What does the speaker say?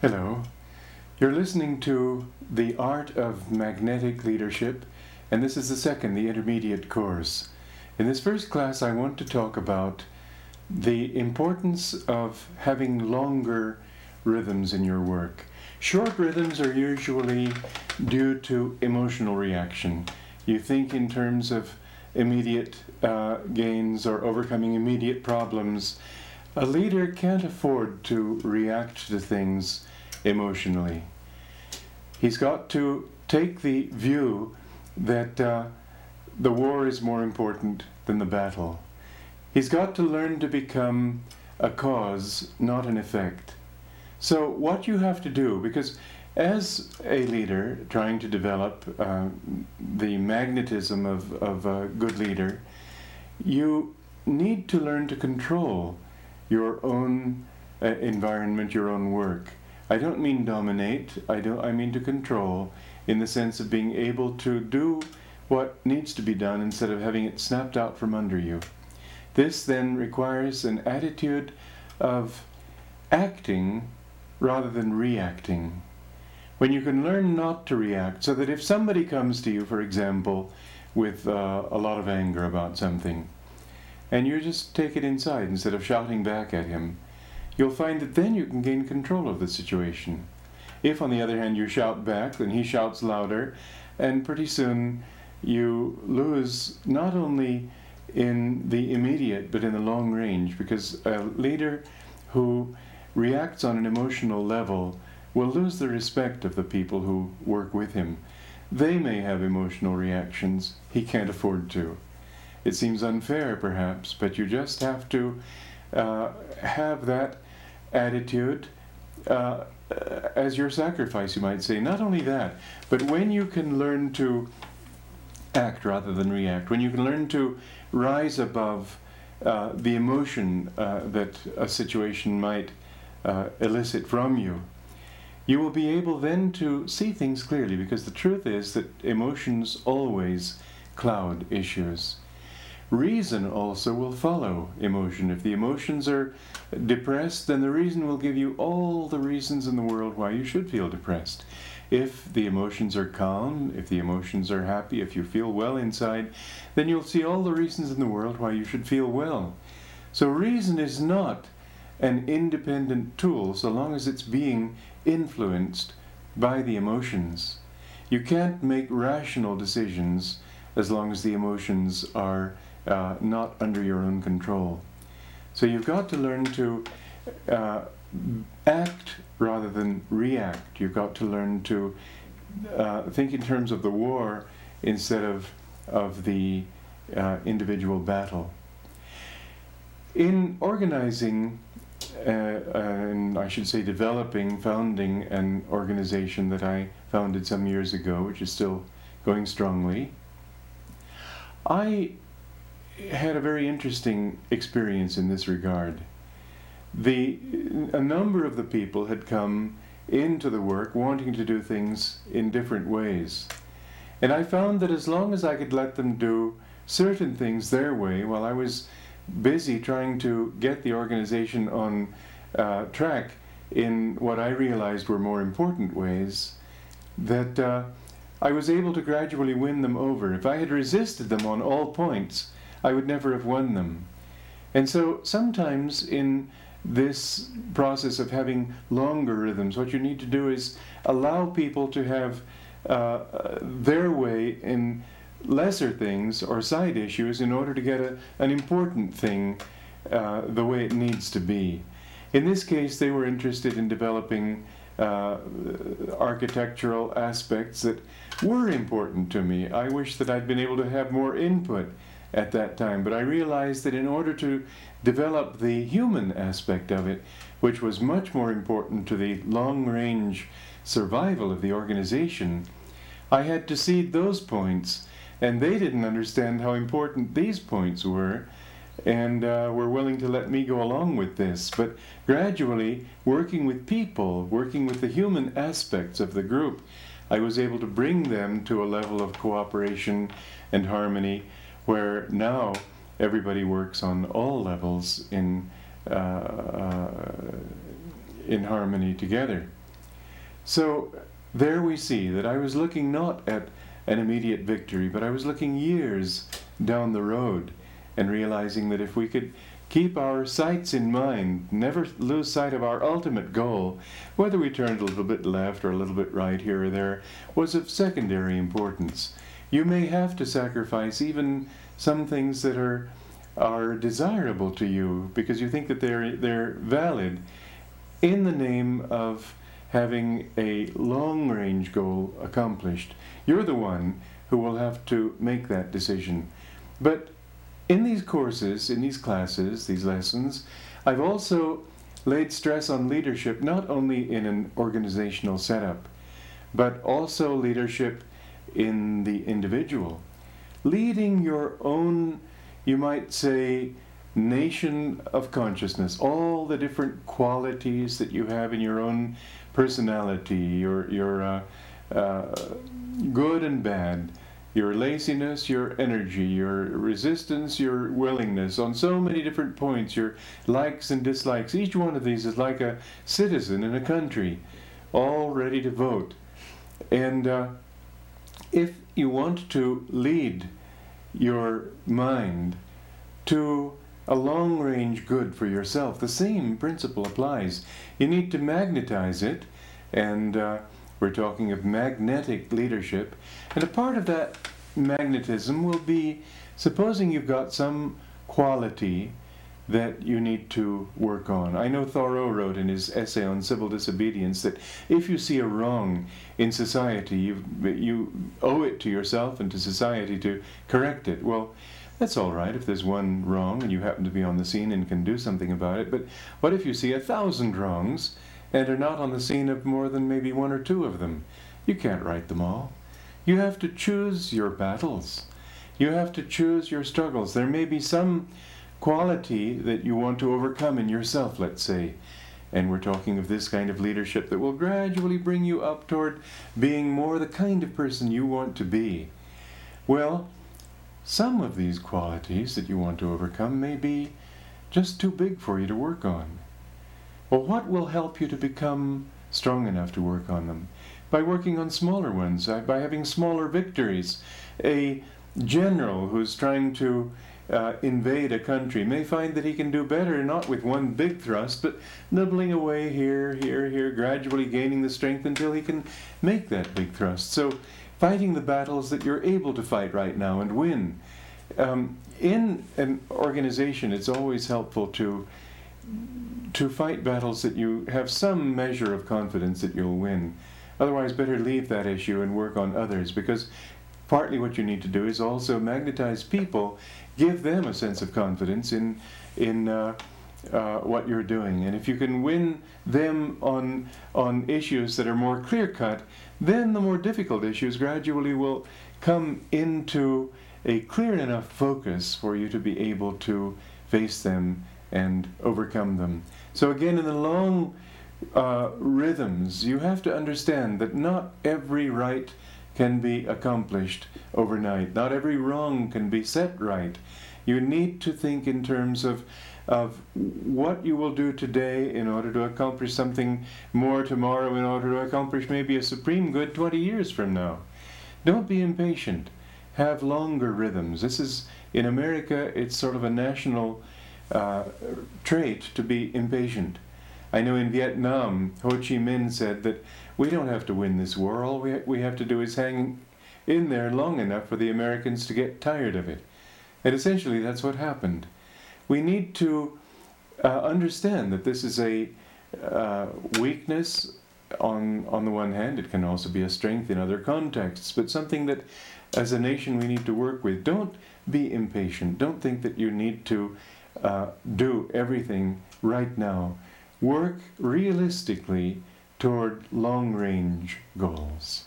Hello. You're listening to The Art of Magnetic Leadership, and this is the second, the intermediate course. In this first class, I want to talk about the importance of having longer rhythms in your work. Short rhythms are usually due to emotional reaction. You think in terms of immediate uh, gains or overcoming immediate problems. A leader can't afford to react to things emotionally. He's got to take the view that uh, the war is more important than the battle. He's got to learn to become a cause, not an effect. So, what you have to do, because as a leader trying to develop uh, the magnetism of, of a good leader, you need to learn to control your own uh, environment, your own work. I don't mean dominate, I, don't, I mean to control in the sense of being able to do what needs to be done instead of having it snapped out from under you. This then requires an attitude of acting rather than reacting. When you can learn not to react, so that if somebody comes to you, for example, with uh, a lot of anger about something, and you just take it inside instead of shouting back at him, you'll find that then you can gain control of the situation. If, on the other hand, you shout back, then he shouts louder, and pretty soon you lose not only in the immediate but in the long range, because a leader who reacts on an emotional level will lose the respect of the people who work with him. They may have emotional reactions, he can't afford to. It seems unfair, perhaps, but you just have to uh, have that attitude uh, as your sacrifice, you might say. Not only that, but when you can learn to act rather than react, when you can learn to rise above uh, the emotion uh, that a situation might uh, elicit from you, you will be able then to see things clearly because the truth is that emotions always cloud issues. Reason also will follow emotion. If the emotions are depressed, then the reason will give you all the reasons in the world why you should feel depressed. If the emotions are calm, if the emotions are happy, if you feel well inside, then you'll see all the reasons in the world why you should feel well. So, reason is not an independent tool so long as it's being influenced by the emotions. You can't make rational decisions as long as the emotions are uh, not under your own control. So you've got to learn to uh, act rather than react. You've got to learn to uh, think in terms of the war instead of, of the uh, individual battle. In organizing, uh, and I should say developing, founding an organization that I founded some years ago, which is still going strongly, I had a very interesting experience in this regard. The, a number of the people had come into the work wanting to do things in different ways. And I found that as long as I could let them do certain things their way while I was busy trying to get the organization on uh, track in what I realized were more important ways, that uh, I was able to gradually win them over. If I had resisted them on all points, I would never have won them. And so sometimes in this process of having longer rhythms, what you need to do is allow people to have uh, their way in lesser things or side issues in order to get a, an important thing uh, the way it needs to be. In this case, they were interested in developing uh, architectural aspects that were important to me. I wish that I'd been able to have more input at that time. But I realized that in order to develop the human aspect of it, which was much more important to the long range survival of the organization, I had to cede those points. And they didn't understand how important these points were and uh, were willing to let me go along with this. But gradually, working with people, working with the human aspects of the group, I was able to bring them to a level of cooperation and harmony where now everybody works on all levels in uh, uh, in harmony together. So there we see that I was looking not at an immediate victory, but I was looking years down the road and realizing that if we could keep our sights in mind, never lose sight of our ultimate goal, whether we turned a little bit left or a little bit right here or there, was of secondary importance. You may have to sacrifice even some things that are are desirable to you because you think that they're they're valid in the name of having a long range goal accomplished. You're the one who will have to make that decision. But in these courses, in these classes, these lessons, I've also laid stress on leadership not only in an organizational setup, but also leadership in the individual. Leading your own, you might say, nation of consciousness, all the different qualities that you have in your own personality, your, your uh, uh, good and bad, your laziness, your energy, your resistance, your willingness, on so many different points, your likes and dislikes. Each one of these is like a citizen in a country, all ready to vote. And uh, if you want to lead your mind to a long range good for yourself, the same principle applies. You need to magnetize it, and uh, we're talking of magnetic leadership. And a part of that magnetism will be supposing you've got some quality that you need to work on. I know Thoreau wrote in his essay on civil disobedience that if you see a wrong in society, you, you owe it to yourself and to society to correct it. Well, that's all right if there's one wrong and you happen to be on the scene and can do something about it, but what if you see a thousand wrongs and are not on the scene of more than maybe one or two of them? You can't right them all. You have to choose your battles. You have to choose your struggles. There may be some quality that you want to overcome in yourself, let's say. And we're talking of this kind of leadership that will gradually bring you up toward being more the kind of person you want to be. Well, some of these qualities that you want to overcome may be just too big for you to work on. Well, what will help you to become strong enough to work on them? By working on smaller ones, uh, by having smaller victories. A general who's trying to uh, invade a country may find that he can do better not with one big thrust, but nibbling away here, here, here, gradually gaining the strength until he can make that big thrust. So, fighting the battles that you're able to fight right now and win. Um, in an organization, it's always helpful to to fight battles that you have some measure of confidence that you'll win. Otherwise, better leave that issue and work on others because partly what you need to do is also magnetize people, give them a sense of confidence in in uh, uh, what you're doing. And if you can win them on on issues that are more clear cut, then the more difficult issues gradually will come into a clear enough focus for you to be able to face them and overcome them. So again, in the long uh, rhythms, you have to understand that not every right can be accomplished overnight. Not every wrong can be set right. You need to think in terms of of what you will do today in order to accomplish something more tomorrow in order to accomplish maybe a supreme good 20 years from now. Don't be impatient. Have longer rhythms. This is in America it's sort of a national uh, trait to be impatient. I know in Vietnam, Ho Chi Minh said that we don't have to win this war. All we, ha- we have to do is hang in there long enough for the Americans to get tired of it. And essentially, that's what happened. We need to uh, understand that this is a uh, weakness on, on the one hand, it can also be a strength in other contexts, but something that as a nation we need to work with. Don't be impatient. Don't think that you need to uh, do everything right now work realistically toward long range goals.